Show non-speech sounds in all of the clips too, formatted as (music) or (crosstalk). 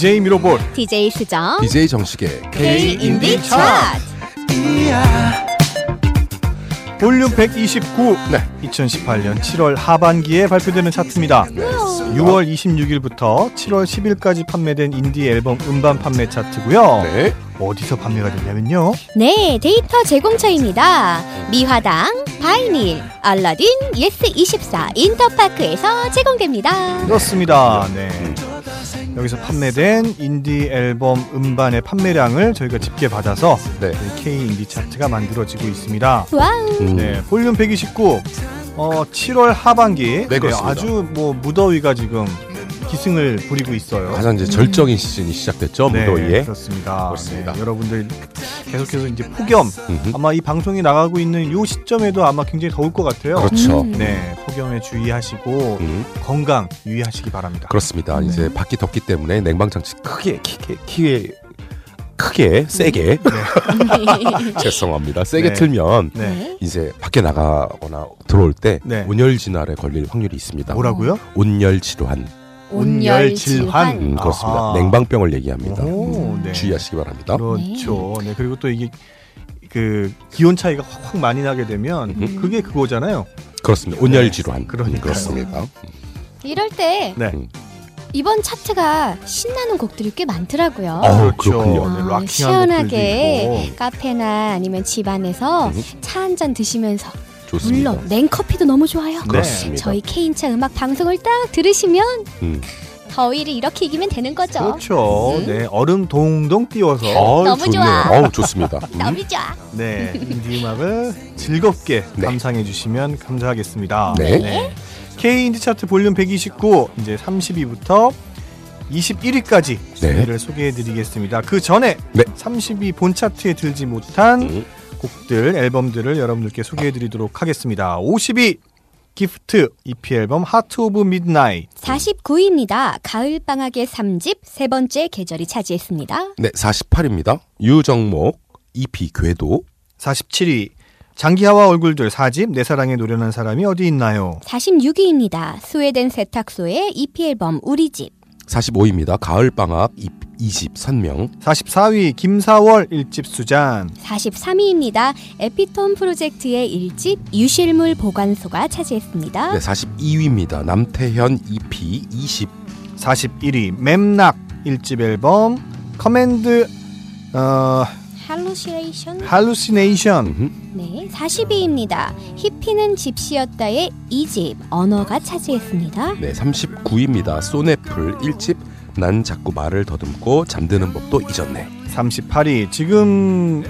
DJ 미로볼 DJ 수정 DJ 정식의 K 인디 차트 볼륨 129 네. 2018년 7월 하반기에 발표되는 차트입니다. 6월 26일부터 7월 10일까지 판매된 인디 앨범 음반 판매 차트고요. 네. 어디서 판매가 됐냐면요. 네 데이터 제공처입니다 미화당 바이닐 알라딘 예스24 인터파크에서 제공됩니다 그렇습니다. 네. 여기서 판매된 인디 앨범 음반의 판매량을 저희가 집계 받아서 네. K 인디 차트가 만들어지고 있습니다. 와우 음. 네, 볼륨 129. 어, 7월 하반기. 네, 그렇습니다. 아주 뭐 무더위가 지금 기승을 부리고 있어요. 가장 이제 절정인 시즌이 시작됐죠 네, 무더위에. 그렇습니다. 그렇습니다. 네, 여러분들 계속해서 이제 폭염 음흠. 아마 이 방송이 나가고 있는 이 시점에도 아마 굉장히 더울 것 같아요. 그렇죠. 음. 네, 폭염에 주의하시고 음, 건강 유의하시기 바랍니다. 그렇습니다. 음. 이제 밖이 덥기 때문에 냉방 장치 크게 키게 키에 크게 세게 (laughs) 죄송합니다. 세게 네. 틀면 네. 네. 이제 밖에 나가거나 들어올 때 네. 온열 진화에 걸릴 확률이 있습니다. 뭐라고요? 온열 질환. 온열 질환. 음, 그렇습니다. 아하. 냉방병을 얘기합니다. 오, 음, 네. 주의하시기 바랍니다. 그렇죠. 네. 그리고 또 이게 그 기온 차이가 확 많이 나게 되면 음. 그게 그거잖아요. 그렇습니다. 온열 네, 질환. 그러니까요. 음, 그렇습니다. 이럴 때 네. 음. 이번 차트가 신나는 곡들이 꽤 많더라고요 어, 그렇군요. 네, 아, 시원하게. 카페나 아니면 집 안에서 음. 차한 잔 드시면서 좋습니다. 물론 냉커피도 너무 좋아요 네. 그렇습니다. 저희 K인차 음악 방송을 딱 들으시면 음. 더위를 이렇게 이기면 되는 거죠 그렇죠. 음. 네, 얼음 동동 띄워서 어우, (laughs) 너무 좋네요. 좋아. 어우, 좋습니다. 음. (laughs) 너무 좋아 네, 인디 음악을 즐겁게 (laughs) 네. 감상해 주시면 감사하겠습니다. 네. K 인디 차트 볼륨 129 이제 30위부터 21위까지 네. 순위를 소개해 드리겠습니다. 그 전에 네. 30위 본 차트에 들지 못한 음. 곡들, 앨범들을 여러분들께 소개해드리도록 하겠습니다. 52 기프트 EP 앨범 Heart of Midnight 49입니다. 가을 방학의 3집 세 번째 계절이 차지했습니다. 네, 48입니다. 유정목 EP 궤도 47위 장기하와 얼굴들 4집 내 사랑에 노련한 사람이 어디 있나요? 46위입니다. 스웨덴 세탁소의 EP 앨범 우리 집 45위입니다. 가을 방학 EP 23명 44위 김사월 1집 수잔 43위입니다. 에피톤 프로젝트의 1집 유실물 보관소가 차지했습니다. 네, 42위입니다. 남태현 EP 20 41위 맴락 1집 앨범 Command 어 할루시네이션 할루시네이션 네, 40위입니다. 히피는 집시였다의 2집 언어가 차지했습니다. 네, 39위입니다. 소네풀 1집 난 자꾸 말을 더듬고 잠드는 법도 잊었네. 38위 지금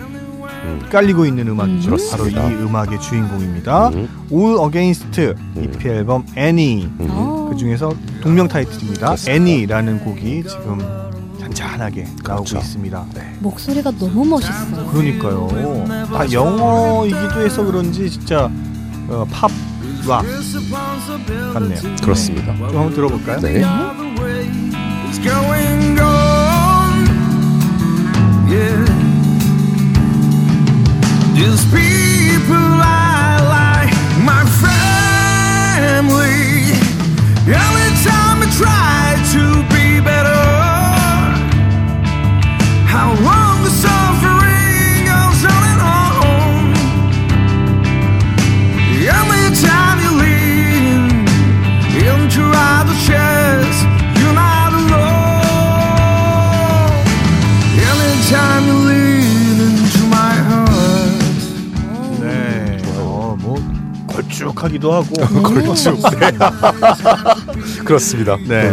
음. 깔리고 있는 음악이죠. 음. 바로 이 그렇습니다. 음악의 주인공입니다. 음. All Against EP 앨범 Annie 음. 어. 그 중에서 동명 타이틀입니다. 그렇습니다. Annie라는 곡이 지금 잔잔하게 나오고 그렇죠. 있습니다. 목소리가 너무 멋있어요. 그러니까요. 다 영어이기도 해서 그런지 진짜 어, 팝, 락 같네요. 그렇습니다. 좀 한번 들어볼까요? 네. Going on. Yeah. These people I like, my family. Every time I try to be better, how long 걸쭉하기도 하고 걸쭉. (laughs) (laughs) 그렇습니다. 네.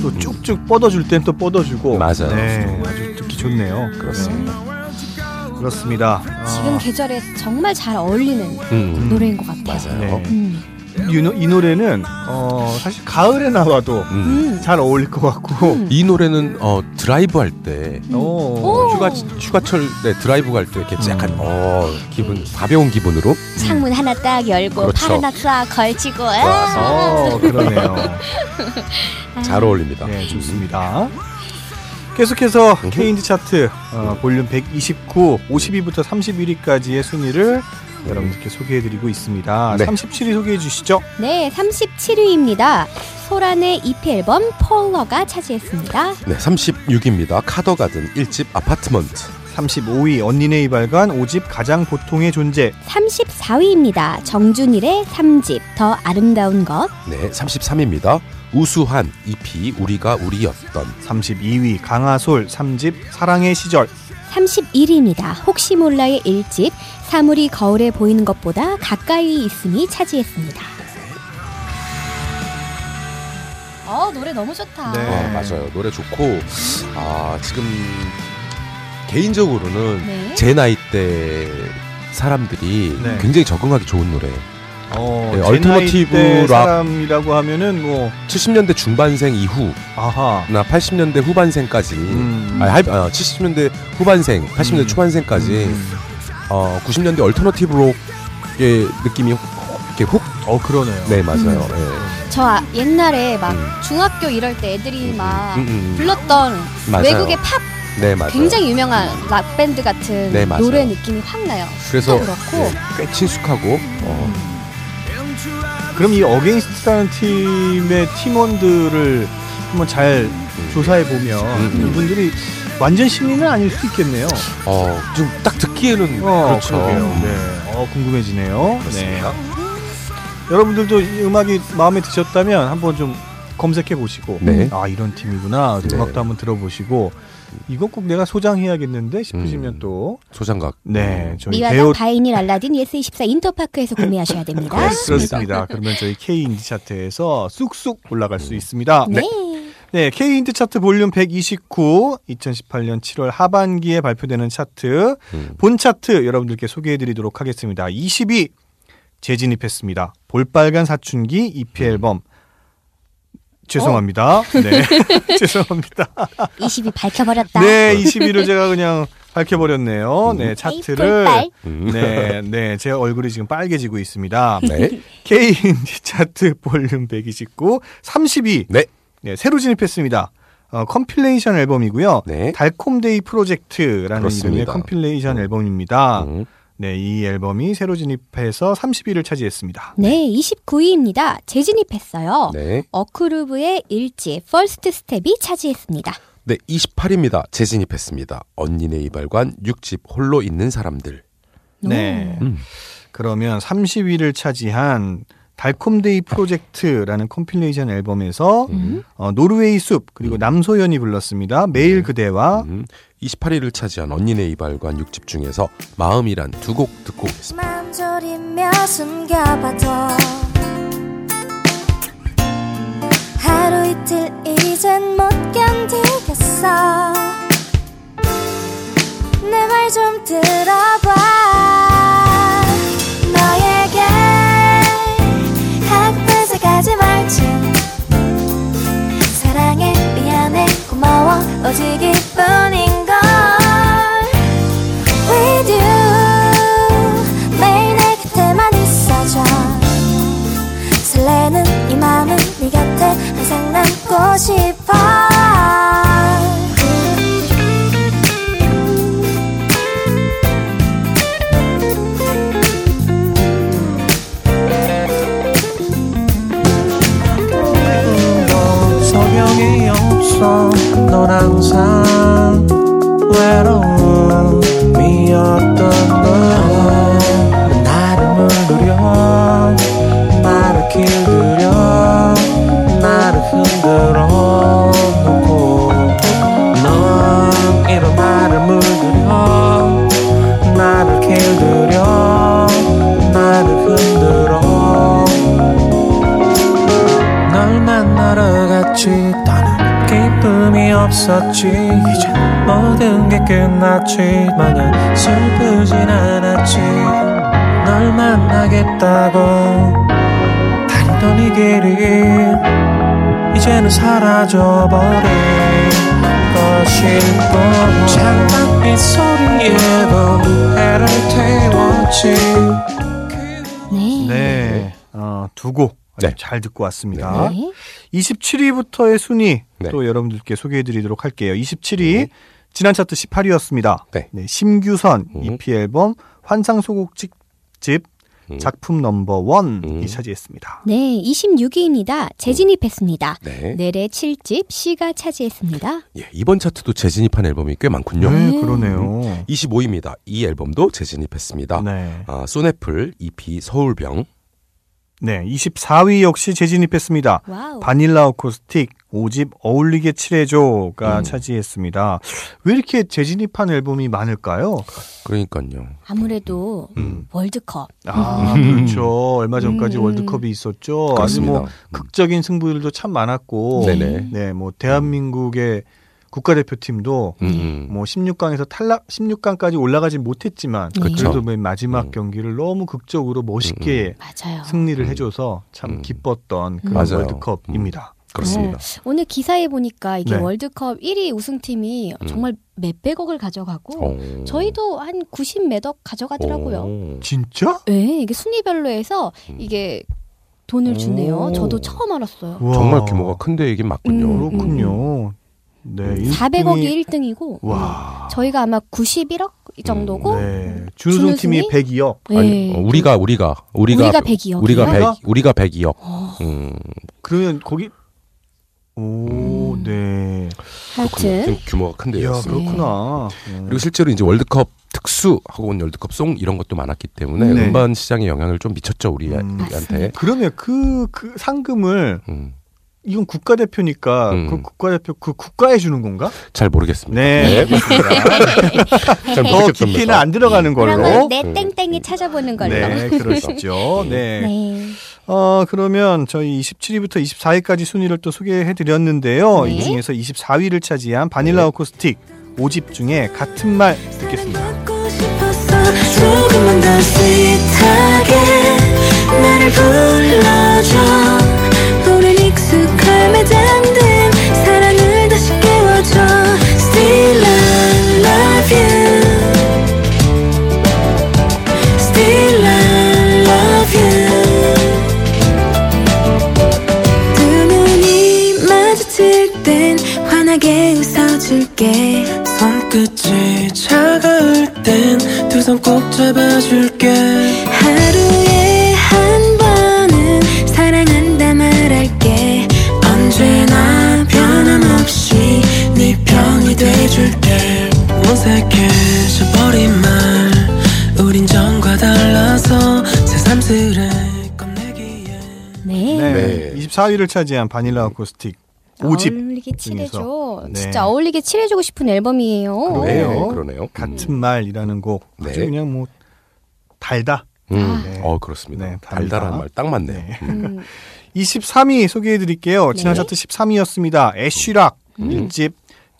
또 쭉쭉 뻗어줄 땐 또 뻗어주고 맞아요. 네, 아주 듣기 좋네요. 그렇습니다. 네. 그렇습니다. 지금 아, 계절에 정말 잘 어울리는 음. 노래인 것 같아요. 맞아요. 네. 음. 이, 노- 이 노래는 어, 사실 가을에 나와도 음. 음. 잘 어울릴 것 같고 이 노래는 어, 드라이브 할때 어, 오. 휴가 휴가철 네, 드라이브 갈 때 이렇게 약간 음. 어, 기분 가벼운 기분으로 창문 하나 딱 열고 그렇죠. 팔 하나 싹 걸치고 아. 어, 그러네요. (laughs) 잘 어울립니다. 네, 좋습니다. 계속해서 음흠. K인디 차트 어, 볼륨 129, 50위부터 31위까지의 순위를 여러분들께 소개해드리고 있습니다. 네. 37위 소개해 주시죠. 네, 37위입니다. 소란의 EP 앨범 폴러가 차지했습니다. 네, 36입니다. 카더가든 1집 아파트먼트. 35위 언니네 이발관 5집 가장 보통의 존재 34위입니다. 정준일의 3집 더 아름다운 것. 네, 33입니다. 우수한 EP 우리가 우리였던. 32위 강하솔 3집 사랑의 시절 31위입니다. 혹시 몰라의 1집 사물이 거울에 보이는 것보다 가까이 있음이 차지했습니다. 어 노래 너무 좋다. 네. 아, 맞아요. 노래 좋고 아, 지금 개인적으로는 네. 제 나이 때 사람들이 네. 굉장히 적응하기 좋은 노래. 어, 네, 제 alternative 나이 때 rock. 사람이라고 하면은 뭐 70년대 중반생 이후나 아하 80년대 후반생까지 음. 아니, 할- 아, 70년대 후반생, 80년대 음. 초반생까지 음. 어, 90년대 alternative 록의 느낌이 훅, 이렇게 훅. 어 그러네요. 네, 맞아요. 음. 예. 저 아- 옛날에 막 음. 중학교 이럴 때 애들이 막 음, 음, 음. 불렀던 맞아요. 외국의 팝 네, 맞아요. 굉장히 유명한 락 밴드 같은 네. 노래 느낌이 확 나요. 그래서 네, 꽤 친숙하고 어, 그럼 이 어게인스트라는 팀의 팀원들을 한번 잘 조사해 보면 음. 이분들이 완전 신인은 아닐 수 있겠네요. 어, 좀 딱 듣기에는 어, 그렇죠. 그러게요. 네. 어, 궁금해지네요. 그렇습니다. 네. 여러분들도 이 음악이 마음에 드셨다면 한번 좀 검색해 보시고 네. 아 이런 팀이구나 네. 음악도 한번 들어보시고 이거 꼭 내가 소장해야겠는데 싶으시면 음. 또 소장각. 네, 저희 미화당 개요 바이닐 알라딘 예스24 인터파크에서 구매하셔야 됩니다. (laughs) 그렇습니다. 그러면 저희 K 인디 차트에서 쑥쑥 올라갈 수 있습니다. 네. 네, K 인디 차트 볼륨 129, 2018년 7월 하반기에 발표되는 차트 음. 본 차트 여러분들께 소개해드리도록 하겠습니다. 20위 재진입했습니다. 볼빨간 사춘기 EP 음. 앨범. 죄송합니다. 네, (laughs) 죄송합니다. 20위 밝혀버렸다. 네, 20위를 제가 그냥 밝혀버렸네요. 네, 차트를. 음. 네, 네, 제 얼굴이 지금 빨개지고 있습니다. 네. K 인디 차트 볼륨 129, 30위. 네. 네, 새로 진입했습니다. 어, compilation 앨범이고요. 네. 달콤데이 프로젝트라는 그렇습니다. 이름의 compilation 앨범입니다. 음. 네, 이 앨범이 새로 진입해서 30위를 차지했습니다. 네, 29위입니다. 재진입했어요. 네. 어크루브의 일집 First Step이 차지했습니다. 네, 28입니다. 재진입했습니다. 언니네 이발관 6집 홀로 있는 사람들. 네. 음. 그러면 30위를 차지한 달콤데이 프로젝트라는 compilation 앨범에서 음. 어, 노르웨이 숲 그리고 남소연이 불렀습니다. 매일 그대와 음. 28위를 차지한 언니네 이발관 6집 중에서 마음이란 두 곡 듣고 오겠습니다. 하루 이틀 이젠 못 견디겠어. 내 말 좀 들어봐. 너에게 학교에서 가지 말지. 사랑해 미안해 고마워 오직 이뿐인 너 소용이 없어. 넌 항상 외로움이었던 거야 나를 물들여 나를 길들여 나를 흔들어 없었지. 이제 모든 게 끝났지 마냥 슬프진 않았지. 널 만나겠다고 다니던 이 길이 이제는 사라져버린 것일고 장난빛 소리에도 해를 태웠지. 네. 네, 어, 두곡 네. 잘 듣고 왔습니다. 네. 27위부터의 순위 네. 또 여러분들께 소개해드리도록 할게요. 27위 네. 지난 차트 18위였습니다. 네. 심규선 음. EP 앨범 환상 소곡집 집 음. 작품 넘버 원이 음. 차지했습니다. 네, 26위입니다. 재진입했습니다. 네. 넬의 7집 시가 차지했습니다. 예, 이번 차트도 재진입한 앨범이 꽤 많군요. 네, 네. 그러네요. 25위입니다. 이 앨범도 재진입했습니다. 네. 아, 소네플 EP 서울병. 네, 24위 역시 재진입했습니다. wow. 바닐라 어쿠스틱 5집 어울리게 칠해줘가 음. 차지했습니다. 왜 이렇게 재진입한 앨범이 많을까요? 그러니까요. 아무래도 음. 월드컵. 아, 그렇죠. 얼마 전까지 음. 월드컵이 있었죠. 아주 그렇습니다. 뭐 극적인 승부들도 참 많았고, 네네. 네, 뭐 대한민국의 국가대표팀도 음, 음. 뭐 16강에서 탈락, 16강까지 올라가지 못했지만 네. 그래도 맨 마지막 음. 경기를 너무 극적으로 멋있게 맞아요. 승리를 음. 해줘서 참 음. 기뻤던 그런 맞아요. 월드컵입니다. 그렇습니다. 오늘 기사에 보니까 이게 네. 월드컵 1위 우승팀이 음. 정말 몇백억을 가져가고 어. 저희도 한 90 몇억 가져가더라고요. 어. 진짜? 네, 이게 순위별로 해서 음. 이게 돈을 주네요. 오. 저도 처음 알았어요. 우와. 정말 규모가 큰 데 이긴 맞군요. 음, 그렇군요. 네, 400억이 1등이고 와. 저희가 아마 91억 이 정도고 네. 준우승팀이 준우승이? 102억. 네. 아니, 어, 우리가 우리가 우리가 우리가 102억. 우리가 우리가? 100 우리가 102억. 어, 음. 그러면 거기 오, 음. 네. 하여튼 좀 규모가 큰데요. 이야, 였습니다. 그렇구나. 음. 그리고 실제로 이제 월드컵 특수 하고 월드컵 송 이런 것도 많았기 때문에 네. 음반 시장에 영향을 좀 미쳤죠 우리한테. 맞습니다. 그러면 그, 그 상금을 음, 이건 국가대표니까 음. 그 국가대표 그 국가에 주는 건가? 잘 모르겠습니다. 네. (laughs) 잘더 모르겠습니다. 깊이는 안 들어가는 걸로. 그러면 내 음. 땡땡이 찾아보는 걸로. 네, (laughs) 그러시죠. 네. 네. 어, 그러면 저희 27위부터 24위까지 순위를 또 소개해 드렸는데요. 네. 이 중에서 24위를 차지한 바닐라 네. 어쿠스틱 5집 중에 같은 말 듣겠습니다. 조금만 더 스윗하게 나를 불러줘 익숙함에 잠든 사랑을 다시 깨워줘. Still I love you. Still I love you. 두 눈이 마주칠 땐 환하게 웃어줄게. 손끝이 차가울 땐 두 손 꼭 잡아줄게 4위를 차지한 바닐라 어쿠스틱 5집 어울리게 칠해줘. 네. 진짜 어울리게 칠해주고 싶은 앨범이에요. 그러네요. 네. 그러네요. 음. 같은 말이라는 곡. 네. 아주 그냥 뭐 달다. 음. 네. 어 그렇습니다. 네, 달달한 말 딱 맞네요. 네. 음. 음. (laughs) 23위 소개해드릴게요. 네. 지난 차트 13위였습니다. 애쉬락 음. 1집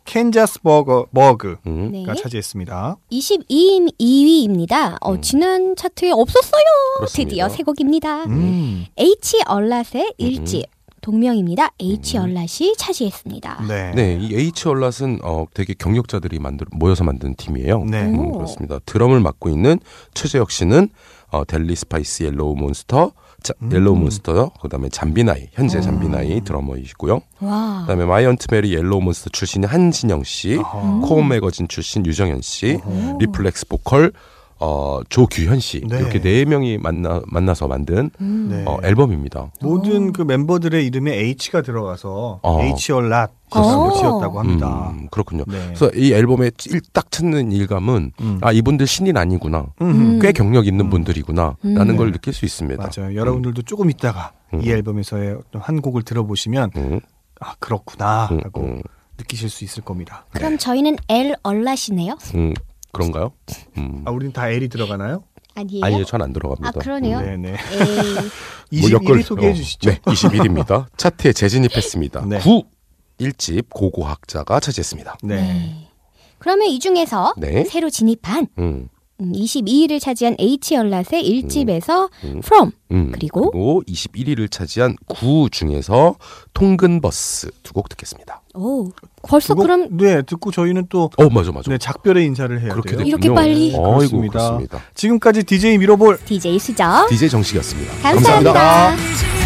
캔자스 버거 버그가 음. 네. 차지했습니다. 22위, 2위입니다. 어, 음. 지난 차트에 없었어요. 그렇습니다. 드디어 새 곡입니다. 음. H a lot의 음. 1집 동명입니다. H a lot이 차지했습니다. 네. 네, 이 H a lot은 어, 되게 경력자들이 만들 모여서 만든 팀이에요. 네. 음, 오. 그렇습니다. 드럼을 맡고 있는 최재혁 씨는 어, 델리 스파이스 옐로우 몬스터, 자, 음. 옐로우 몬스터, 그다음에 잠비나이, 아. 현재 잠비나이 드러머이시고요. 와. 그다음에 마이 앤트 메리 옐로우 몬스터 출신의 한진영 씨. 코어 매거진 출신 유정현 씨. 리플렉스 보컬 어, 조규현 씨 네. 이렇게 네 명이 만나 만나서 만든 음. 네. 어, 앨범입니다. 모든 그 멤버들의 이름에 H가 들어가서 어. H a lot 어. 지었다고 합니다. 음, 그렇군요. 네. 그래서 이 앨범에 일- 딱 찾는 일감은 음. 아 이분들 신인 아니구나. 음. 꽤 경력 있는 분들이구나라는 음. 걸 느낄 수 있습니다. 맞아요. 여러분들도 조금 있다가 음. 이 앨범에서의 한 곡을 들어보시면 음, 아 그렇구나 음, 하고 음, 느끼실 수 있을 겁니다. 그럼 저희는 L 얼랏이네요? 음, 그런가요? 음. 아 우린 다 L이 들어가나요? 아니에요? 아니요, 전 안 들어갑니다. 아, 그러네요. 네네. 에이. 21위 어, 소개해 주시죠. 네, 21위입니다. (laughs) 차트에 재진입했습니다. 네. 9 1집 고고학자가 차지했습니다. 네. 네. 그러면 이 중에서 네. 새로 진입한 음, 음, 22위를 차지한 H 얼랏의 1집에서 음. From 음. 그리고? 21위를 차지한 9 중에서 통근버스 두 곡 듣겠습니다. 오 벌써 그거- 그럼 네 듣고 저희는 또 어, 맞아, 맞아. 네, 작별의 인사를 해야 그렇게 돼요. 됐군요. 이렇게 빨리? 아이고, 그렇습니다. 그렇습니다. 지금까지 DJ 미러볼 DJ 수정 DJ 정식이었습니다. 감사합니다. 소리쳐봐도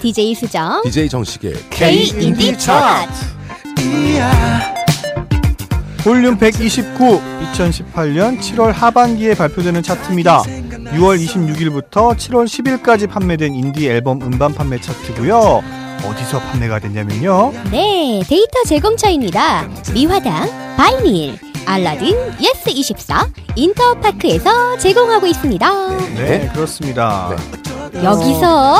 DJ 수정 DJ 정식의 K 인디 차트 볼륨 129 2018년 7월 하반기에 발표되는 차트입니다. 6월 26일부터 7월 10일까지 판매된 인디 앨범 음반 판매 차트고요. 어디서 판매가 됐냐면요. 네 데이터 제공처입니다 미화당 바이닐 알라딘 예스24 인터파크에서 제공하고 있습니다 네, 그렇습니다. 여기서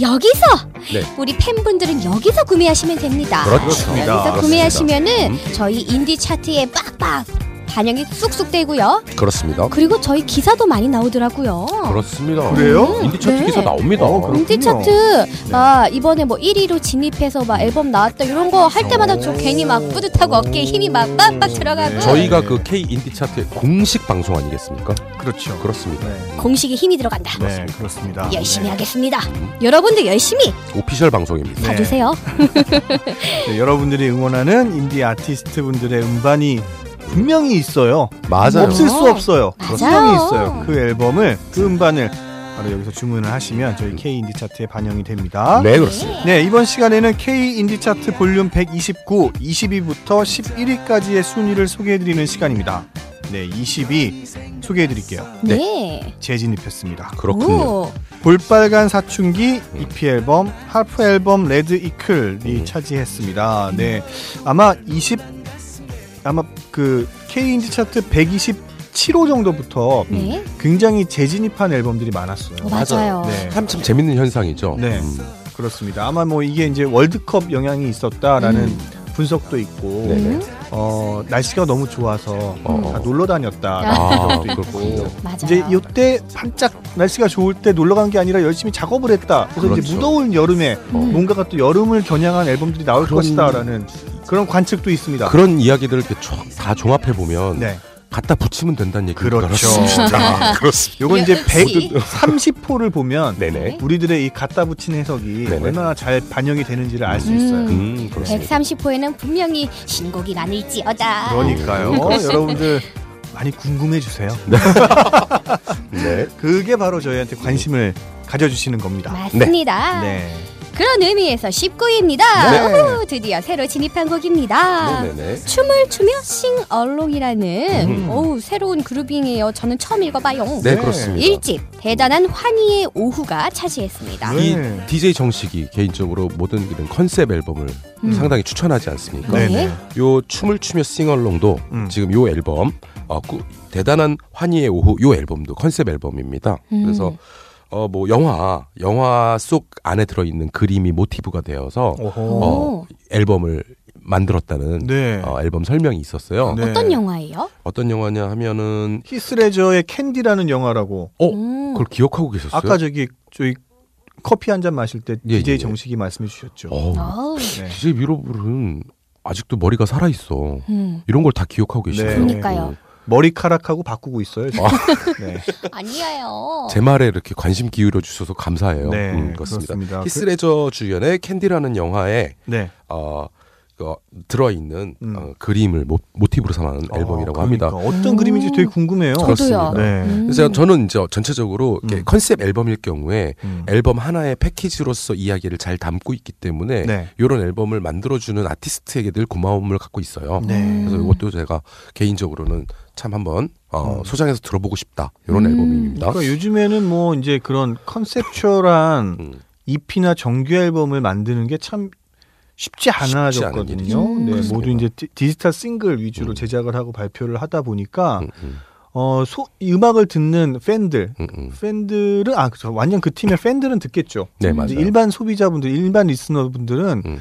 여기서 네. 우리 팬분들은 여기서 구매하시면 됩니다 그렇습니다. 여기서. 구매하시면은 저희 인디 차트에 빡빡 반영이 쑥쑥 되고요 그렇습니다. 그리고 저희 기사도 많이 나오더라고요 그렇습니다. 그래요? 인디 차트 네. 기사 나옵니다. 어, 그렇군요. 인디 차트 아 이번에 뭐 1위로 진입해서 막 앨범 나왔다 이런 거 할 때마다 저 괜히 막 뿌듯하고 어깨에 힘이 막 빡빡 들어가고 네. 저희가 그 K 인디 차트의 공식 방송 아니겠습니까? 그렇죠. 그렇습니다. 네. 공식에 힘이 들어간다 네, 그렇습니다. 열심히 네. 하겠습니다 여러분들 열심히 official 방송입니다. 네. 사주세요 (laughs) 네, 여러분들이 응원하는 인디 아티스트 분들의 음반이 분명히 있어요. 맞아요. 없을 수 없어요. 맞아요. 분명히 있어요. 그 앨범을 그 음반을 바로 여기서 주문을 하시면 저희 K 인디 차트에 반영이 됩니다. 네, 그렇습니다. 네, 이번 시간에는 K 인디 차트 볼륨 129, 20위부터 11위까지의 순위를 소개해 드리는 시간입니다. 네, 20위 소개해 드릴게요. 네, 재진입했습니다. 그렇군요. 오, 볼빨간 사춘기 EP 앨범, half album Red Ickle이 차지했습니다. 네, 아마 20 아마 그 K 인디 차트 127호 정도부터 네 굉장히 재진입한 앨범들이 많았어요. 어, 맞아요 네. 참, 참 재밌는 현상이죠. 네. 음. 그렇습니다. 아마 뭐 이게 이제 월드컵 영향이 있었다라는 분석도 있고 네네. 음, 어, 날씨가 너무 좋아서 어. 다 놀러 다녔다. 아, 맞아요 이제 이때 반짝 날씨가 좋을 때 놀러 간 게 아니라 열심히 작업을 했다. 그래서 이제 그렇죠. 무더운 여름에 음. 뭔가가 또 여름을 겨냥한 앨범들이 나올 그런- 것이다라는 그런 관측도 있습니다. 그런 이야기들을 이렇게 쫙다 종합해 보면 네. 갖다 붙이면 된다는 얘기 그렇죠. 그렇습니다. 그렇습니다. 요건 이제 역시. 130호를 보면 네네. 우리들의 이 갖다 붙인 해석이 네네. 얼마나 잘 반영이 되는지를 알수 음. 있어요. 음, 그렇습니다. 130호에는 분명히 신곡이 많을지어다 그러니까요. 여러분들 많이 궁금해 주세요. (laughs) 네. 그게 바로 저희한테 관심을 가져주시는 겁니다. 맞습니다 네. 그런 의미에서 19위입니다 네. 드디어 새로 진입한 곡입니다 네네네. 춤을 추며 싱얼롱이라는 음. 새로운 그루빙이에요 저는 처음 읽어봐요 네, 네. 그렇습니다. 일집 대단한 환희의 오후가 차지했습니다 네. 이 DJ 정식이 개인적으로 모든 이런 컨셉 앨범을 음. 상당히 추천하지 않습니까? 네. 네네. 요 춤을 추며 sing along도 음. 지금 요 앨범 어, 꾸- 대단한 환희의 오후 요 앨범도 컨셉 앨범입니다. 음. 그래서 어 뭐 영화 영화 속 안에 들어 있는 그림이 모티브가 되어서 오호. 어, 앨범을 만들었다는 네. 어, 앨범 설명이 있었어요. 네. 어떤 영화예요? 어떤 영화냐 하면은 히스레저의 캔디라는 영화라고 어 음. 그걸 기억하고 계셨어요? 아까 저기 저희 커피 한 잔 마실 때 예, DJ 예. 정식이 말씀해 주셨죠. 어, 네. DJ 미로블은 아직도 머리가 살아 있어. 음. 이런 걸 다 기억하고 계시네요. 그러니까요. 머리카락하고 바꾸고 있어요. 지금. (laughs) 네. 아니에요. 제 말에 이렇게 관심 기울여 주셔서 감사해요. 네, 음, 그렇습니다. 그렇습니다. 히스레저 주연의 캔디라는 영화에 네. 어, 어, 들어있는 음. 어, 그림을 모, 모티브로 삼아는 앨범이라고 아, 합니다. 그러니까 어떤 그림인지 되게 궁금해요. 저도요. 그렇습니다. 네. 음. 그래서 저는 이제 전체적으로 이렇게 음. 컨셉 앨범일 경우에 음. 앨범 하나의 패키지로서 이야기를 잘 담고 있기 때문에 네. 이런 앨범을 만들어주는 아티스트에게 늘 고마움을 갖고 있어요. 네. 그래서 이것도 제가 개인적으로는 참 한번 어, 음. 소장해서 들어보고 싶다 이런 음. 앨범입니다. 그러니까 요즘에는 뭐 이제 그런 컨셉추얼한 음. EP나 정규 앨범을 만드는 게 참 쉽지 않아졌거든요. 음. 네, 그렇습니다. 모두 이제 디- 디지털 싱글 위주로 음. 제작을 하고 발표를 하다 보니까 음, 음, 어, 소, 이 음악을 듣는 팬들, 음, 음. 팬들은 아, 그죠. 완전 그 팀의 팬들은 듣겠죠. 네 맞아요. 일반 소비자분들, 일반 리스너분들은 음,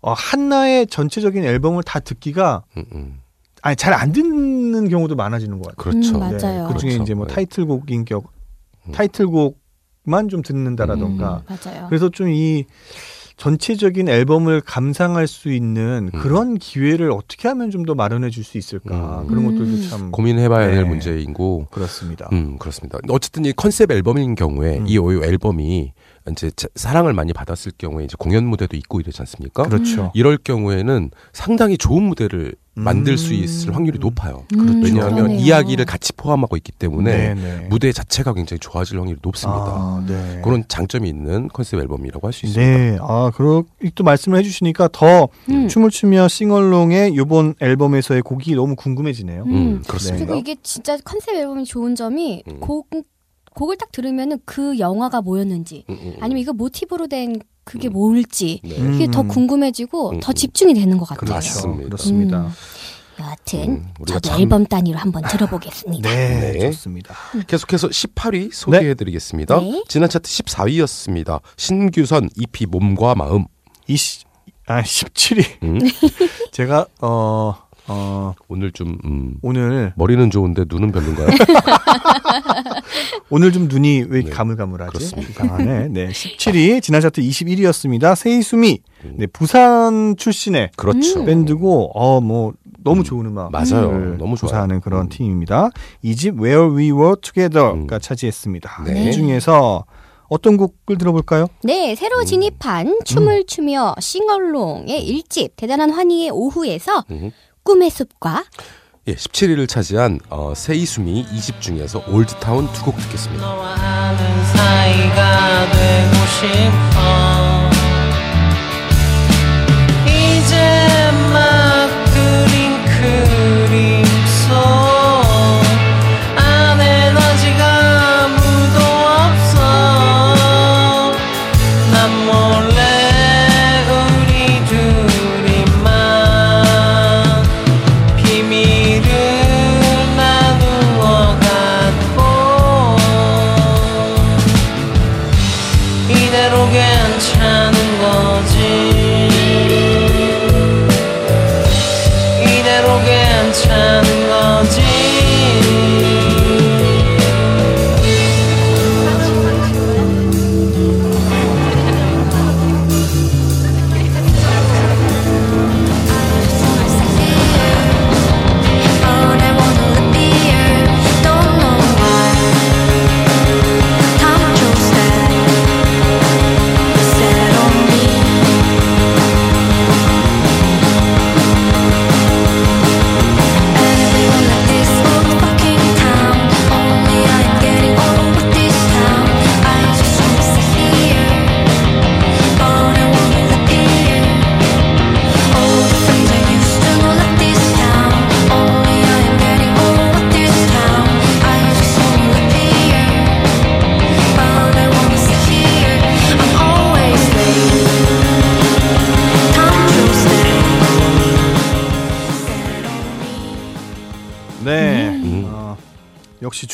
어, 한나의 전체적인 앨범을 다 듣기가 음, 음. 아니 잘 안 듣는 경우도 많아지는 것 같아요. 그렇죠. 음, 맞아요. 그 중에 그렇죠. 이제 뭐 네. 타이틀곡인 격 음. 타이틀곡만 좀 듣는다라던가. 음, 맞아요. 그래서 좀이 전체적인 앨범을 감상할 수 있는 음. 그런 기회를 어떻게 하면 좀 더 마련해 줄 수 있을까 음. 그런 음. 것들도 참 고민해봐야 네. 될 문제이고 그렇습니다. 음, 그렇습니다. 어쨌든 이 컨셉 앨범인 경우에 음. 이 오유 앨범이 이제 자- 사랑을 많이 받았을 경우에 이제 공연 무대도 있고 이러지 않습니까? 그렇죠. 이럴 경우에는 상당히 좋은 무대를 만들 수 음. 있을 확률이 높아요. 음, 왜냐하면 그러네요. 이야기를 같이 포함하고 있기 때문에 네네. 무대 자체가 굉장히 좋아질 확률이 높습니다. 아, 네. 그런 장점이 있는 컨셉 앨범이라고 할 수 있습니다. 네, 아, 그렇, 또 말씀을 해주시니까 더 음. 춤을 추며 싱얼롱의 이번 앨범에서의 곡이 너무 궁금해지네요. 음. 음, 그렇습니다. 그리고 이게 진짜 컨셉 앨범이 좋은 점이 음. 곡 곡을 딱 들으면은 그 영화가 뭐였는지 음, 음, 음. 아니면 이거 모티브로 된 그게 뭘지 네. 음. 이게 더 궁금해지고 음, 더 음. 집중이 되는 것 같아요. 그렇죠. 맞습니다. 그렇습니다. 음. 여하튼 음, 저도 참- 앨범 단위로 한번 들어보겠습니다. 네, 네. 좋습니다. 계속해서 18위 소개해드리겠습니다. 네. 지난 차트 14위였습니다. 신규선 EP 몸과 마음. 이시, 아, 17위. 음, (laughs) 제가, 어, 어, 오늘 좀 음, 오늘, 머리는 좋은데 눈은 별론가요? (laughs) 오늘 좀 눈이 왜 이렇게 네, 가물가물하지? 그렇습니다. 이상하네. 네, 17위. 지난 차트 21위였습니다. 세이수미. 음. 네, 부산 출신의 그렇죠. 밴드고, 어, 뭐, 너무 좋은 음악. 맞아요. 너무 좋아요. 조사하는 그런 음. 팀입니다. 이 집 Where We Were Together가 음. 차지했습니다. 네. 이 중에서 어떤 곡을 들어볼까요? 네, 음. 새로 진입한 춤을 추며 싱얼롱의 일집 대단한 환희의 오후에서 음. 꿈의 숲과 예, 17위를 차지한 어, 세이수미 2집 중에서 올드타운 두 곡 듣겠습니다. 이제 막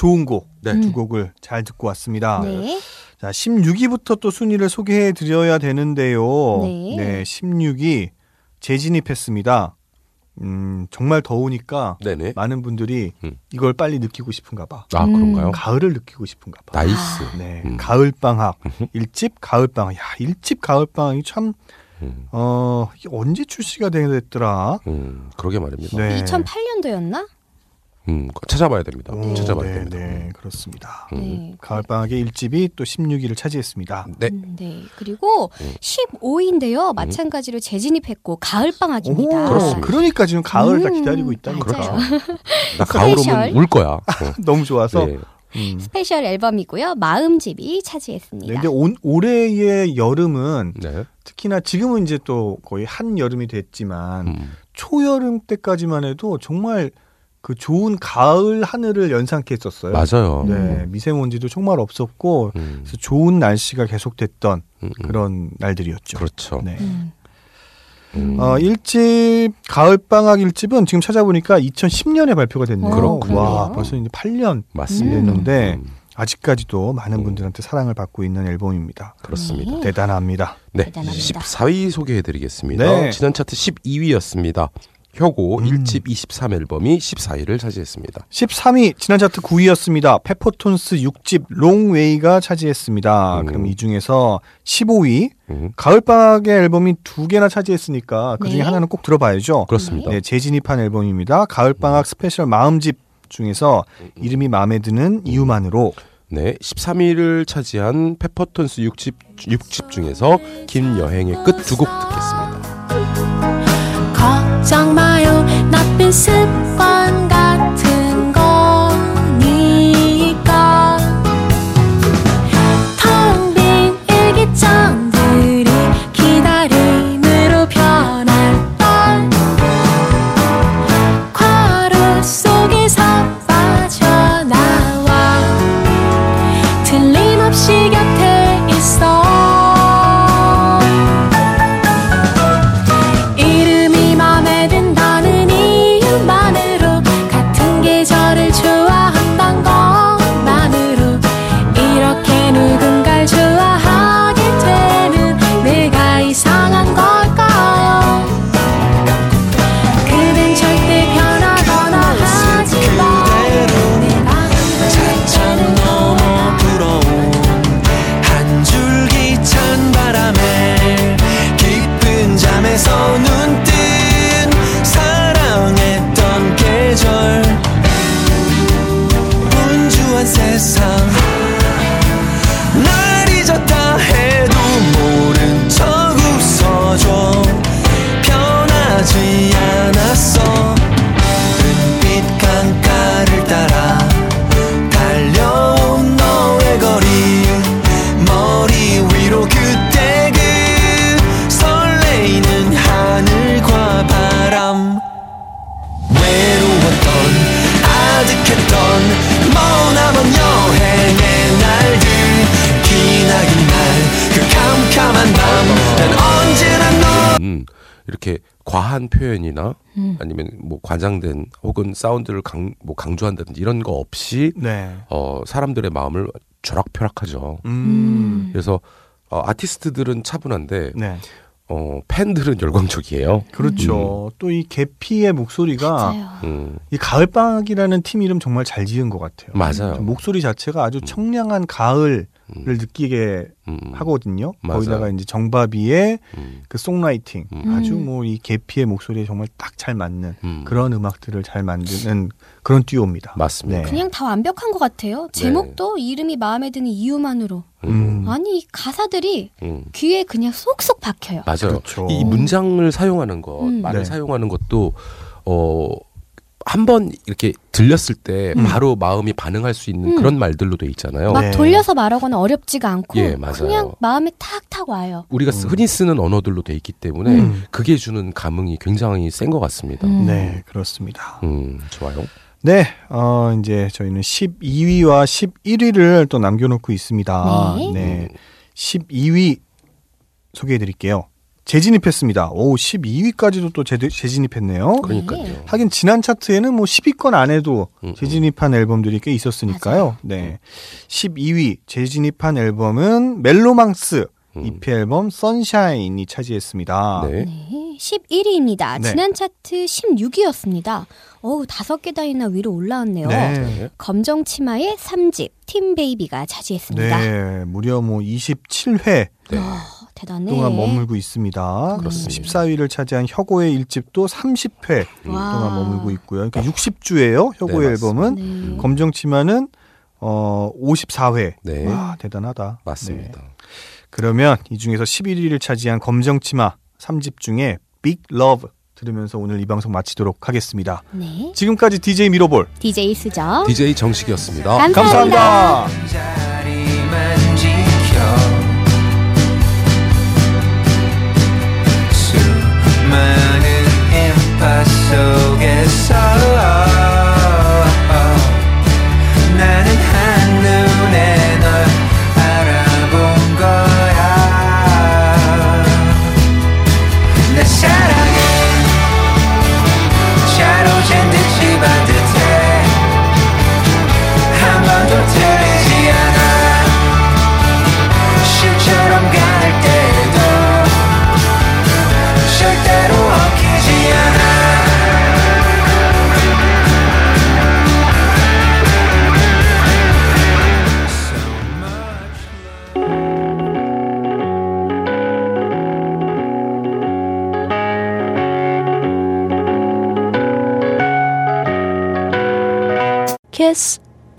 좋은 곡. 네. 두 곡을 잘 듣고 왔습니다. 네. 자, 16위부터 또 순위를 소개해 드려야 되는데요. 네. 16위 재진입했습니다. 음, 정말 더우니까 네네. 많은 분들이 음. 이걸 빨리 느끼고 싶은가 봐. 아, 그런가요? 가을을 느끼고 싶은가 봐. nice. 네. 음. 가을 방학. 일집 가을 방학. 야, 일집 가을 방학이 참 음, 어, 이게 언제 출시가 됐더라? 음, 그러게 말입니다. 네. 2008년도였나? 음, 찾아봐야 됩니다. 오, 찾아봐야 네, 됩니다. 네, 그렇습니다. 음. 네. 가을 방학의 1집이 또 16위를 차지했습니다. 네. 음, 네. 그리고 15위인데요. 마찬가지로 재진입했고 가을 방학입니다. 오, 그렇습니다. 그러니까 지금 가을 다 음, 기다리고 있다니까. 맞아요. (laughs) 나 가을. 오면 울 거야. (laughs) 어. 너무 좋아서. 네. 음. 스페셜 앨범이고요. 마음집이 차지했습니다. 네, 근데 온, 올해의 여름은 네. 특히나 지금은 이제 또 거의 한 여름이 됐지만 음. 초여름 때까지만 해도 정말 그 좋은 가을 하늘을 연상케 했었어요. 맞아요. 네, 미세먼지도 정말 없었고 음. 그래서 좋은 날씨가 계속됐던 음, 음. 그런 날들이었죠. 그렇죠. 네. 음. 음. 어, 1집 가을 방학 1집은 지금 찾아보니까 2010년에 발표가 됐네요. 그렇군요. 와, 벌써 이제 8년 맞습니다. 됐는데 음, 아직까지도 많은 음. 분들한테 사랑을 받고 있는 앨범입니다. 그렇습니다. 네. 대단합니다. 네. 대단합니다. 14위 소개해드리겠습니다. 네. 지난 차트 12위였습니다. 혁오 음. 1집 23 앨범이 14위를 차지했습니다. 13위 지난 차트 9위였습니다. 페퍼톤스 6집 Long Way가 차지했습니다. 음. 그럼 이 중에서 15위 음, 가을방학의 앨범이 두 개나 차지했으니까 그 중에 네. 하나는 꼭 들어봐야죠. 그렇습니다. 네, 재진입한 앨범입니다. 가을방학 스페셜 마음집 중에서 이름이 마음에 드는 이유만으로 네, 13위를 차지한 페퍼톤스 6집, 6집 중에서 긴 여행의 끝 두 곡 듣겠습니다. 나쁜 이렇게 과한 표현이나 음. 아니면 뭐 과장된 혹은 사운드를 강, 뭐 강조한다든지 이런 거 없이 네. 어, 사람들의 마음을 쥐락펴락하죠. 음. 그래서 어, 아티스트들은 차분한데 네. 어, 팬들은 열광적이에요. 그렇죠. 또이 개피의 목소리가. 음, 이 가을방학이라는 팀 이름 정말 잘 지은 것 같아요. 맞아요. 목소리 자체가 아주 청량한 가을 을 음, 느끼게 음, 하거든요. 맞아요. 거기다가 이제 정바비의 음, 그 송라이팅 음. 아주 뭐 이 개피의 목소리에 정말 딱 잘 맞는 음. 그런 음악들을 잘 만드는 그런 듀오입니다. 맞습니다. 네. 그냥 다 완벽한 것 같아요. 제목도 이름이 마음에 드는 이유만으로. 음. 아니 이 가사들이 음. 귀에 그냥 쏙쏙 박혀요. 맞아요. 그렇죠. 이 문장을 사용하는 것, 음. 말을 네. 사용하는 것도 어. 한 번 이렇게 들렸을 때 음. 바로 마음이 반응할 수 있는 음. 그런 말들로 돼 있잖아요. 막 네. 돌려서 말하거나 어렵지가 않고 예, 맞아요. 그냥 마음에 탁탁 와요. 우리가 쓰- 흔히 쓰는 언어들로 돼 있기 때문에 음. 그게 주는 감흥이 굉장히 센 것 같습니다. 음. 네, 그렇습니다. 음, 좋아요. 네, 어, 이제 저희는 12위와 11위를 또 남겨놓고 있습니다. 네. 12위 소개해 드릴게요. 재진입했습니다. 오, 12위까지도 또 재, 재진입했네요. 그러니까요. 하긴 지난 차트에는 뭐 10위권 안에도 음, 음. 재진입한 앨범들이 꽤 있었으니까요. 네. 12위 재진입한 앨범은 멜로망스 음. EP 앨범 선샤인이 차지했습니다. 네. 네, 11위입니다. 네. 지난 차트 16위였습니다. 어우, 다섯 개 다이나 위로 올라왔네요. 네. 검정 치마의 3집 팀 베이비가 차지했습니다. 네, 무려 뭐 27회 네. 대단해. 동안 머물고 있습니다. 그렇습니다. 14위를 차지한 혁오의 1집도 30회 와. 동안 머물고 있고요. 그러니까 60주예요. 혁오의 네, 앨범은 네. 검정치마는 어 54회. 네. 와 대단하다. 맞습니다. 네. 그러면 이 중에서 11위를 차지한 검정치마 3집 중에 Big Love 들으면서 오늘 이 방송 마치도록 하겠습니다. 네. 지금까지 DJ 미로볼 DJ 수정. DJ 정식이었습니다. 감사합니다. 감사합니다. 인파 속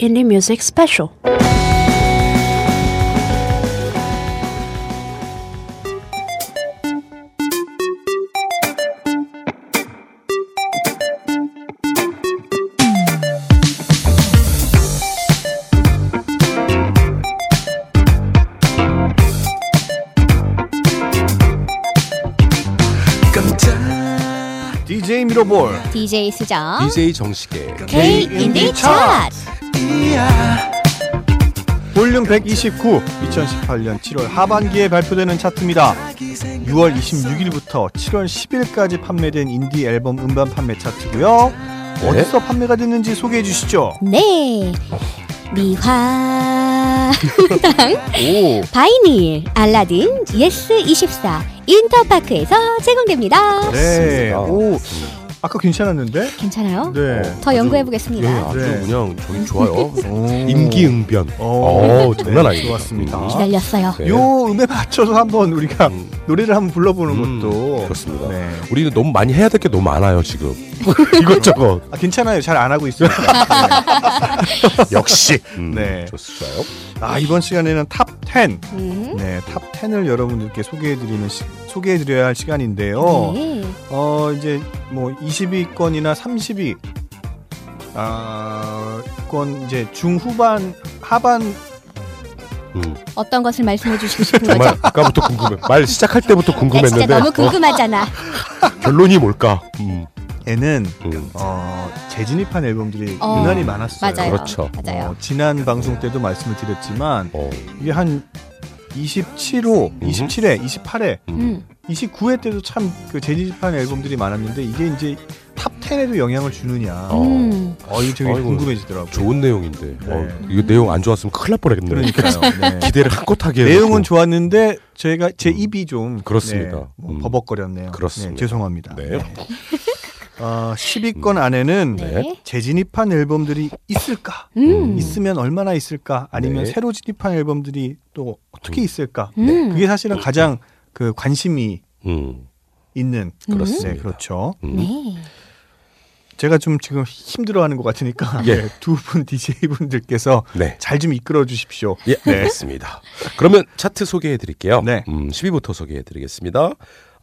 Indie Music Special. DJ 미로볼 DJ 수정. DJ 정식의 K 인디 차트. 볼륨 129 2018년 7월 하반기에 발표되는 차트입니다. 6월 26일부터 7월 10일까지 판매된 인디 앨범 음반 판매 차트고요. 네. 어디서 판매가 됐는지 소개해 주시죠. 네. 미화. 오, 바이닐, 알라딘, 예스24, 인터파크에서 제공됩니다. 네. 오, 아까 괜찮았는데? 괜찮아요? 네. 더 연구해 보겠습니다. 예, 아주 네. 그냥 저기 좋아요. (laughs) 오. 임기응변. 오, 어, 장난 네, 아닙니다. 좋았습니다. 기다렸어요. 네. 요 음에 맞춰서 한번 우리가 음. 노래를 한번 불러보는 음, 것도 그렇습니다. 네. 우리는 너무 많이 해야 될 게 너무 많아요 지금. (laughs) 이것저것. 아, 괜찮아요. 잘 안 하고 있어요. (laughs) 역시. 음, 네. 좋습니다. 아 이번 시간에는 top 10. 음. 네, top 10을 여러분들께 소개해드리는 시, 소개해드려야 할 시간인데요. 네. 어 이제 뭐 20 위권이나 30위 아 권 이제 중후반 하반 음, 어떤 것을 말씀해 주시고 싶은 정말 거죠? 아까부터 궁금해. 말 시작할 때부터 야, 궁금했는데 진짜 너무 어, 궁금하잖아. 결론이 뭘까? 음, 에는 음. 어 재진입한 앨범들이 어, 유난히 많았어요. 맞아요. 그렇죠. 맞아요. 어, 지난 방송 때도 말씀을 드렸지만 어, 이게 한 27호, 음. 27회, 28회, 음. 음. 29회 때도 참 그 재진입한 앨범들이 많았는데 이게 이제 top 10에도 영향을 주느냐. 어. 음. 어, 이게 되게 아이고, 궁금해지더라고요. 좋은 내용인데. 네. 어, 이거 내용 안 좋았으면 큰일 날 뻔했네. 그러니까요. (laughs) 네. 기대를 한껏 하게. 내용은. 좋았는데 저희가 제 입이 좀 그렇습니다. 네, 뭐 음. 버벅거렸네요. 그렇습니다. 네, 죄송합니다. 네. (laughs) 어, 10위권 안에는 네. 재진입한 앨범들이 있을까? 음. 있으면 얼마나 있을까? 아니면 네. 새로 진입한 앨범들이 또 어떻게 있을까? 음. 그게 사실은 가장 그 관심이 음, 있는 그렇습니다. 네, 그렇죠. 음. 네. 제가 좀 지금 힘들어하는 것 같으니까 네, 예. 두분 (laughs) DJ 분들께서 네. 잘좀 이끌어 주십시오. 예, 알겠습니다. 그러면 차트 소개해 드릴게요. 네. 음, 10위부터 소개해 드리겠습니다.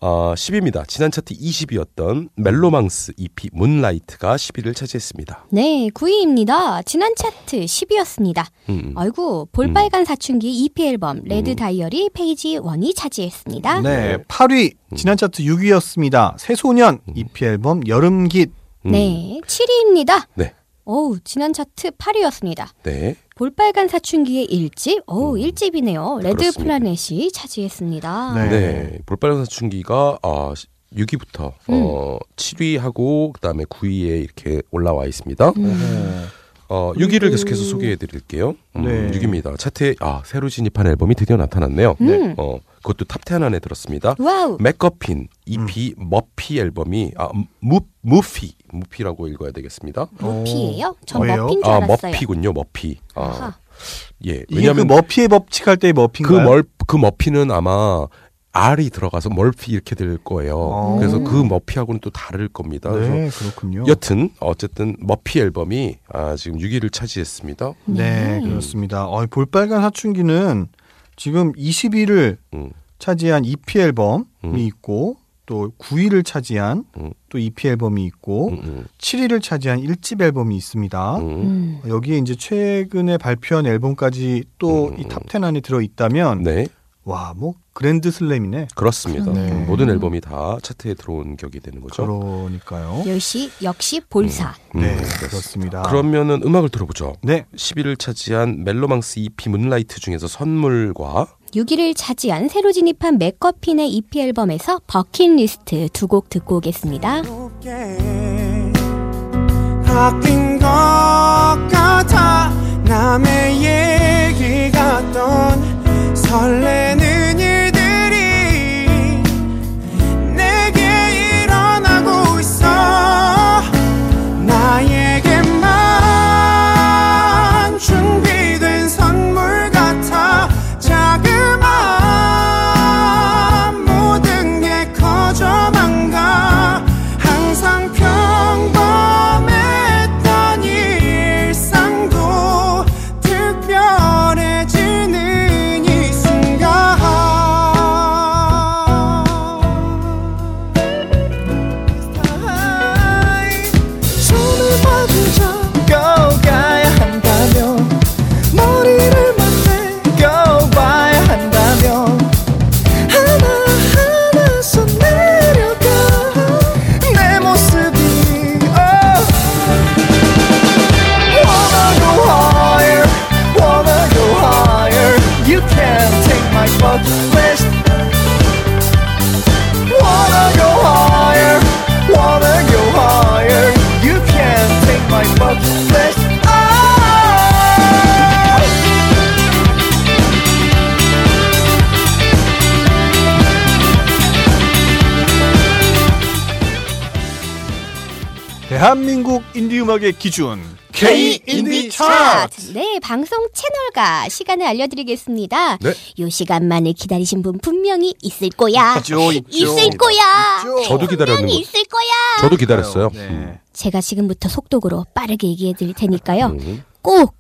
어, 10위입니다. 지난 차트 20위였던 멜로망스 EP Moonlight가 10위를 차지했습니다. 네, 9위입니다. 지난 차트 10위였습니다. 음, 아이고, 볼빨간 사춘기 EP 앨범 Red Diary Page 1이 차지했습니다. 네, 8위 지난 차트 6위였습니다. 새소년 EP 앨범 여름깃. 음, 네, 7위입니다. 네. 어우, 지난 차트 8위였습니다. 네. 볼빨간 사춘기의 1집? 어우, 음, 1집이네요. Red 그렇습니다. Planet이 차지했습니다. 네. 네. 볼빨간 사춘기가 어, 6위부터 음. 어, 7위하고 그다음에 9위에 이렇게 올라와 있습니다. 음. 어, 6위를 계속해서 소개해 드릴게요. 음, 네. 6위입니다. 차트에 아, 새로 진입한 앨범이 드디어 나타났네요. 음. 어, 그것도 top10 안에 들었습니다. wow. 맥커핀 EP 머피 앨범이 아 무, 무피 무피라고 읽어야 되겠습니다. 머피예요? 전 왜요? 머피인 줄아 알았어요. 머피군요 머피. 아, 아하. 예 이게 그 머피의 법칙 할 때의 그, 머피인가요? 멀, 그 머피는 아마 R이 들어가서 멀피 이렇게 될 거예요. 어. 그래서 그 머피하고는 또 다를 겁니다. 그래서 네, 그렇군요. 여튼 어쨌든 머피 앨범이 아, 지금 6위를 차지했습니다. 네, 그렇습니다. 어, 볼빨간 사춘기는 지금 20위를 음. 차지한 EP 앨범이 음. 있고 또 9위를 차지한 음. 또 EP 앨범이 있고 음, 음, 7위를 차지한 1집 앨범이 있습니다. 음. 음. 여기에 이제 최근에 발표한 앨범까지 또이 음. top10 안에 들어 있다면 네, 와, 뭐 그랜드 슬램이네. 그렇습니다. 네. 모든 앨범이 다 차트에 들어온 격이 되는 거죠. 그러니까요. 역시 역시 볼사. 음, 네, 그렇습니다. 그렇습니다. 그러면은 음악을 들어보죠. 네, 10위를 차지한 멜로망스 EP Moonlight 중에서 선물과 6위를 차지한 새로 진입한 맥커핀의 EP 앨범에서 버킷리스트 두 곡 듣고 오겠습니다. 바뀐 것 같아 남의 얘기 같던 설레는 대한민국 인디 음악의 기준 K 인디 차트. 네, 방송 채널과 시간을 알려드리겠습니다. 네. 요 시간만을 기다리신 분 분명히 있을 거야. 있죠, 있죠. 있을 거야. 저도 기다렸는 분명히 거. 있을 거야. 저도 기다렸어요. 네. 제가 지금부터 속독으로 빠르게 얘기해 드릴 테니까요. 음, 꼭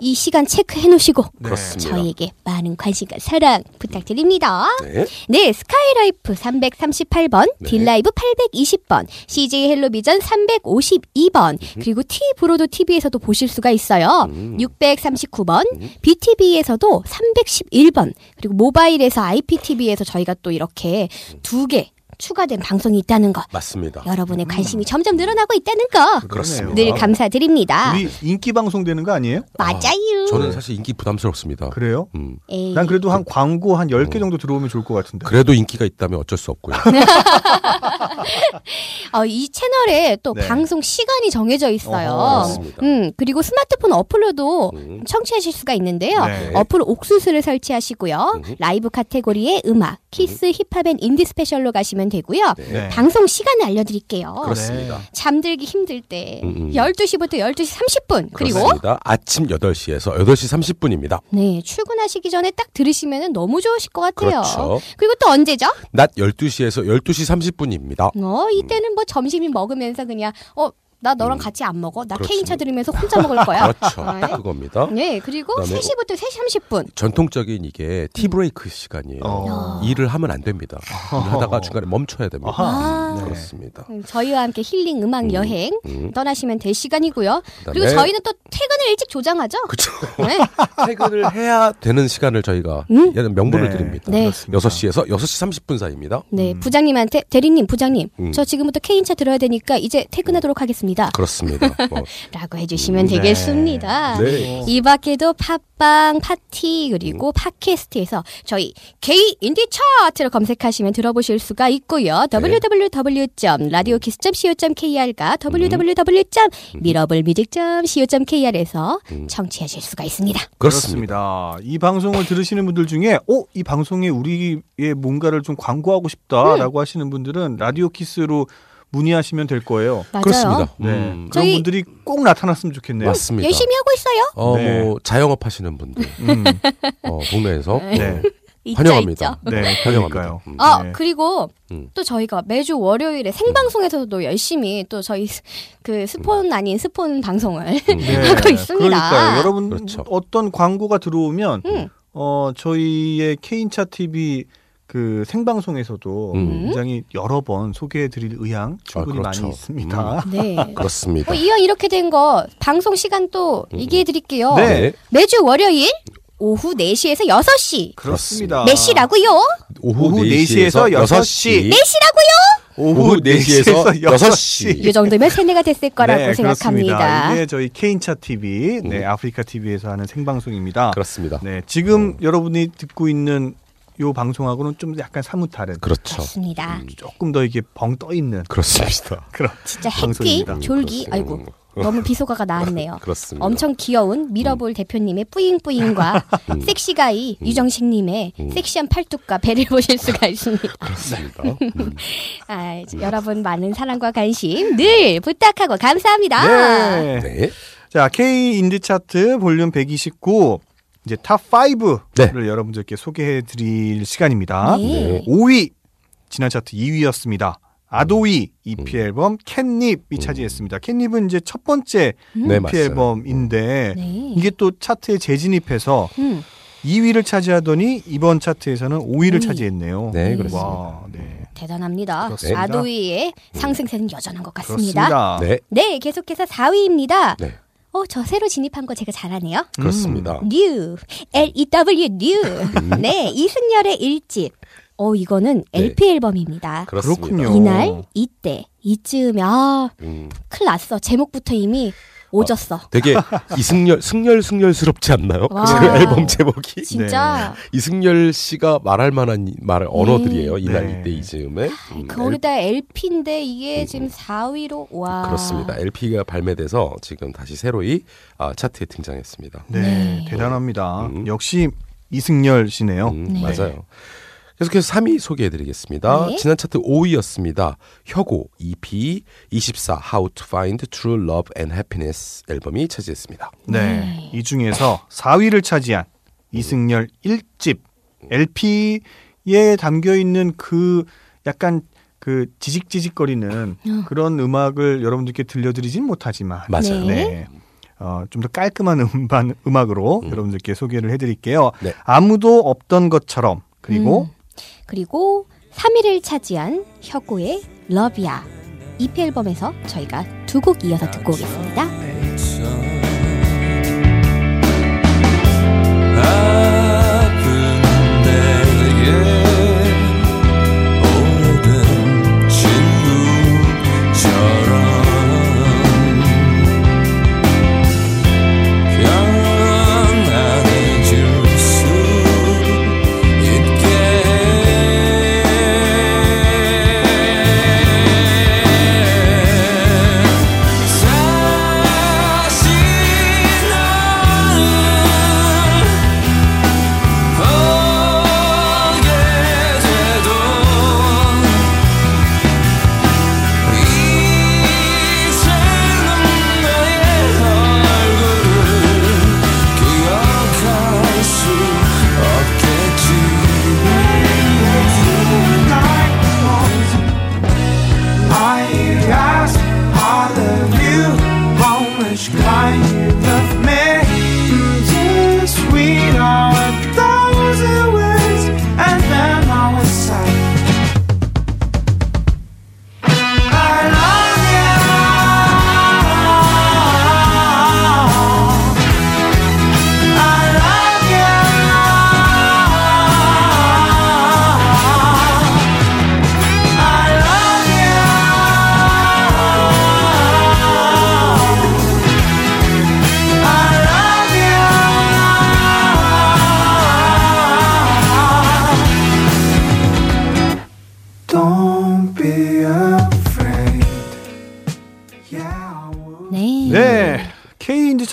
이 시간 체크해 놓으시고 그렇습니다. 저희에게 많은 관심과 사랑 부탁드립니다. 네. 네, 스카이라이프 338번, 네. 딜라이브 820번, CJ 헬로비전 352번, 그리고 T브로드 TV에서도 보실 수가 있어요. 음. 639번, BTV에서도 311번, 그리고 모바일에서 IPTV에서 저희가 또 이렇게 두 개 추가된 방송이 있다는 거. 맞습니다. 여러분의 관심이 점점 늘어나고 있다는 거. 그렇습니다. 늘 감사드립니다. 우리 인기 방송 되는 거 아니에요? 맞아요. 저는 사실 인기 부담스럽습니다. 그래요? 음. 에이. 난 그래도 한 광고 한 10개 정도 들어오면 좋을 것 같은데. 그래도 인기가 있다면 어쩔 수 없고요. (laughs) 어, 이 채널에 또 네. 방송 시간이 정해져 있어요. 어허, 그렇습니다. 음, 그리고 스마트폰 어플로도 음. 청취하실 수가 있는데요. 네. 어플 옥수수를 설치하시고요. 음. 라이브 카테고리에 음악, 키스, 힙합 and 인디 스페셜로 가시면 되고요. 네. 방송 시간을 알려드릴게요. 그렇습니다. 잠들기 힘들 때 음, 음. 12시부터 12시 30분 그리고 그렇습니다. 아침 8시에서 8시 30분입니다. 네 출근하시기 전에 딱 들으시면 너무 좋으실 것 같아요. 그렇죠. 그리고 또 언제죠? 낮 12시에서 12시 30분입니다. 어 이때는 뭐 점심이 먹으면서 그냥 어 나 너랑 같이 안 먹어. 나 음. 그렇습니다. 케인차 들으면서 혼자 먹을 거야. (laughs) 그렇죠. 네. 딱 그겁니다. 네, 그리고 그다음에 3시부터 3시 30분. 전통적인 이게 티브레이크 시간이에요. 어. 일을 하면 안 됩니다. 일하다가 중간에 멈춰야 됩니다. 아. 네. 그렇습니다. 음, 저희와 함께 힐링 음악 음, 여행 음. 떠나시면 될 시간이고요. 그다음에- 그리고 저희는 또 퇴근을 일찍 조장하죠. 그렇죠. 네. (laughs) 퇴근을 해야 되는 시간을 저희가 음? 명분을 네. 드립니다. 네. 6시에서 6시 30분 사이입니다. 네, 부장님한테 대리님, 부장님, 음. 저 지금부터 K인차 들어야 되니까 이제 퇴근하도록 하겠습니다. 그렇습니다. 뭐, (laughs) 라고 해주시면 네. 되겠습니다. 네. 이 밖에도 팟빵, 파티, 그리고 팟캐스트에서 저희 K 인디 차트를 검색하시면 들어보실 수가 있고요. www.radiokiss.co.kr과 www.mirablemusic.co.kr에서 청취하실 수가 있습니다. 그렇습니다. 이 방송을 들으시는 분들 중에 어, 이 방송에 우리의 뭔가를 좀 광고하고 싶다라고 하시는 분들은 라디오 키스로 문의하시면 될 거예요. 맞아요. 그렇습니다. 네. 음, 그런 저희- 분들이 꼭 나타났으면 좋겠네요. 맞습니다. 열심히 하고 있어요. 어, 네. 뭐 자영업 하시는 분들, 음, (laughs) 어, 동네에서 네. 환영합니다. 있죠. 네, 환영합니다. 음. 아 네. 그리고 음. 또 저희가 매주 월요일에 생방송에서도 열심히 또 저희 스- 그 스폰 아닌 스폰 방송을 (laughs) 네, 하고 있습니다. 그러니까요. 여러분 그렇죠. 어떤 광고가 들어오면 음. 어 저희의 K인차 TV 그 생방송에서도 음. 굉장히 여러 번 소개해드릴 의향 충분히 아, 그렇죠. 많이 있습니다. 네. 그렇습니다. 어, 이왕 이렇게 된 거 방송 시간 또 얘기해 드릴게요. 네. 매주 월요일 오후 4시에서 6시. 그렇습니다. 몇 시라고요? 오후, 오후 4시에서 4시에서 6시. 4시라고요? 오후 4시에서 6시. 이 정도면 세뇌가 됐을 거라고 네, 생각합니다. 그렇습니다. 이게 저희 케인차 TV, 네, 음. 아프리카 TV에서 하는 생방송입니다. 그렇습니다. 네, 지금 여러분이 듣고 있는 요 방송하고는 좀 약간 사뭇 다른 그렇죠. 맞습니다. 조금 더 이게 벙 떠 있는 그렇습니다. (laughs) 그런 진짜 해띠, 방송입니다. 졸귀, 그렇습니다. 아이고 너무 비속어가 나왔네요. (laughs) 그렇습니다. 엄청 귀여운 미러볼 대표님의 뿌잉뿌잉과 (laughs) 섹시 guy 유정식님의 섹시한 팔뚝과 배를 보실 수가 있습니다. 그렇습니다. 음. 아, 이제 여러분 많은 사랑과 관심 늘 부탁하고 감사합니다. 네. 네. 자, K 인디 차트 볼륨 129 이제 top 5를 네. 여러분들께 소개해 드릴 시간입니다. 네. 5위 지난 차트 2위였습니다. 아도이 EP 음. 앨범 Catnip이 차지했습니다. Catnip은 이제 첫 번째 네, EP 맞아요. 앨범인데 네. 이게 또 차트에 재진입해서 음, 2위를 차지하더니 이번 차트에서는 5위를 음. 차지했네요. 네, 그렇습니다. 와, 네. 대단합니다. 그렇습니다. 아도이의 상승세는 여전한 것 같습니다. 그렇습니다. 네. 네, 계속해서 4위입니다. 네. 어, 저 새로 진입한 거 제가 잘하네요. 그렇습니다. new N E W new. 네, 이승열의 일집. 어, 이거는 네. LP 앨범입니다. 그렇습니다. 그렇군요. 이날, 이때, 이쯤에 아, 음, 큰일 났어. 제목부터 이미 오졌어. 되게 이승열 승열 승열스럽지 않나요? 와. 그 앨범 제목이 진짜 이승열 씨가 말할 만한 말 언어들이에요. 이날 네. 이때 이즈음에 음, 거기다 LP인데 이게 지금 4위로 와. 그렇습니다. LP가 발매돼서 지금 다시 새로이 아, 차트에 등장했습니다. 네, 네. 대단합니다. 음. 역시 이승열 씨네요. 음, 네. 맞아요. 계속해서 3위 소개해드리겠습니다. 네. 지난 차트 5위였습니다. 혁오 EP 24 How to Find True Love and Happiness 앨범이 차지했습니다. 네. 이 중에서 4위를 차지한 이승열 1집 LP에 담겨 있는 그 약간 그 지직지직거리는 그런 음악을 여러분들께 들려드리진 못하지만 맞아요. 네. 네. 어, 좀 더 깔끔한 음반 음악으로 여러분들께 소개를 해드릴게요. 네. 아무도 없던 것처럼 그리고 음. 그리고 3위를 차지한 혁오의 러비아 EP 앨범에서 저희가 두 곡 이어서 듣고 오겠습니다.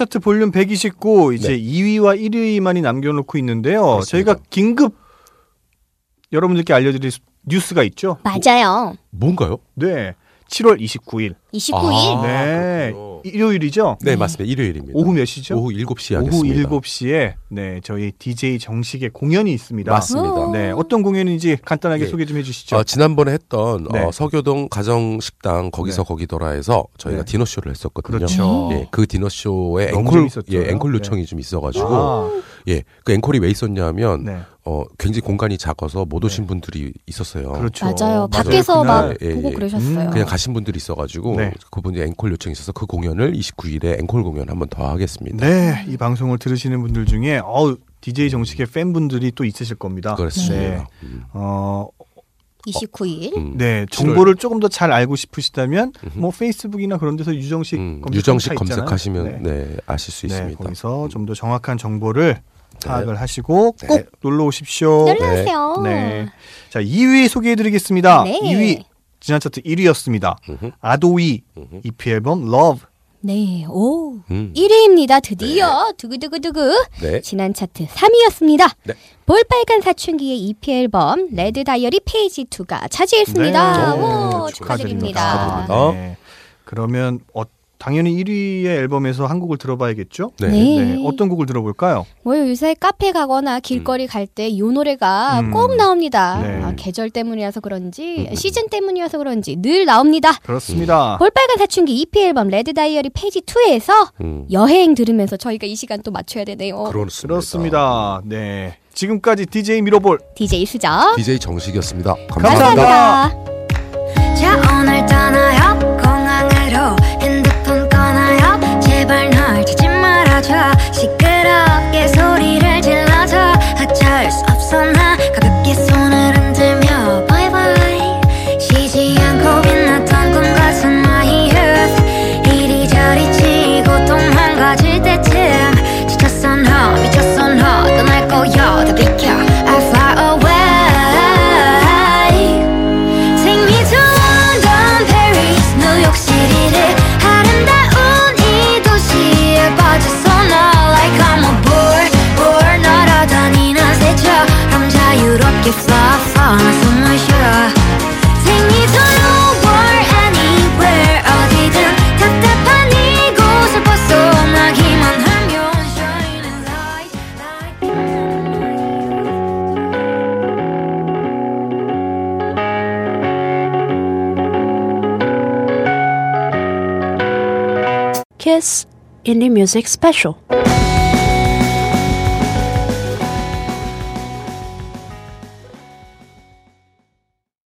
차트 볼륨 129 이제 네. 2위와 1위만이 남겨놓고 있는데요. 그렇습니다. 저희가 긴급 여러분들께 알려드릴 수- 뉴스가 있죠. 맞아요. 뭔가요? 네. 7월 29일. 29일. 아, 네. 그렇군요. 일요일이죠? 네, 맞습니다. 일요일입니다. 오후 몇 시죠? 오후 7시에 오후 하겠습니다. 7시에 네, 저희 DJ 정식의 공연이 있습니다. 맞습니다. 오. 네, 어떤 공연인지 간단하게 예. 소개 좀 해 주시죠. 어, 지난번에 했던 네. 어, 서교동 가정식당 거기서 네. 거기더라에서 저희가 네. 디너 쇼를 했었거든요. 그렇죠. 예, 그 디너 쇼에 너무 앵콜. 예, 앵콜 네. 요청이 좀 있어 가지고, 아, 예, 그 앵콜이 왜 있었냐면, 네. 어, 굉장히 공간이 작아서 못 오신 분들이 있었어요. 그렇죠. 맞아요. 밖에서 그날, 막 예, 보고 예. 그러셨어요. 음, 그냥 가신 분들이 있어가지고, 네. 그분이 앵콜 요청이 있어서 그 공연을 29일에 앵콜 공연 한번 더 하겠습니다. 네, 이 방송을 들으시는 분들 중에 어우, DJ 정식의 팬분들이 또 있으실 겁니다. 그렇습니다. 네. 음, 어, 29일. 음. 네, 정보를 조금 더 잘 알고 싶으시다면 뭐 페이스북이나 그런 데서 유정식 음, 검색 유정식 검색하시면 네. 네. 아실 수 네, 있습니다. 거기서 좀 더 정확한 정보를 네. 파악을 하시고 네. 꼭 놀러 오십시오. 놀러 오세요. 네. 자, 2위 소개해 드리겠습니다. 네. 2위 지난 차트 1위였습니다. 음흠. 아도이 음흠. EP 앨범 Love. 네. 오. 음. 1위입니다. 드디어. 두구두구두구. 네. 지난 차트 3위였습니다. 네. 볼빨간 사춘기의 EP 앨범 Red Diary Page 2가 차지했습니다. 네. 오, 오, 축하드립니다. 축하드립니다. 네. 그러면 어, 당연히 1위의 앨범에서 한 곡을 들어봐야겠죠? 네. 네. 네, 어떤 곡을 들어볼까요? 뭐 요새 카페 가거나 길거리 갈 때 이 노래가 음. 꼭 나옵니다. 네. 아, 계절 때문이라서 그런지 음. 시즌 때문이어서 그런지 늘 나옵니다. 그렇습니다. 볼빨간 사춘기 EP 앨범 Red Diary Page 2에서 음. 여행 들으면서 저희가 이 시간 또 맞춰야 되네요. 그렇습니다. 그렇습니다. 네. 지금까지 DJ 미러볼 DJ 수저. DJ 정식이었습니다. 감사합니다. 감사합니다. 자 시끄럽게 소리를 질러줘. 어쩔 수 없어 나 자유롭게 fly, fly 나 숨을 쉬어 Take me to nowhere, anywhere 어디든 답답한 이곳을 벗어나기만 하면 shining light, light Kiss Indie Music Special.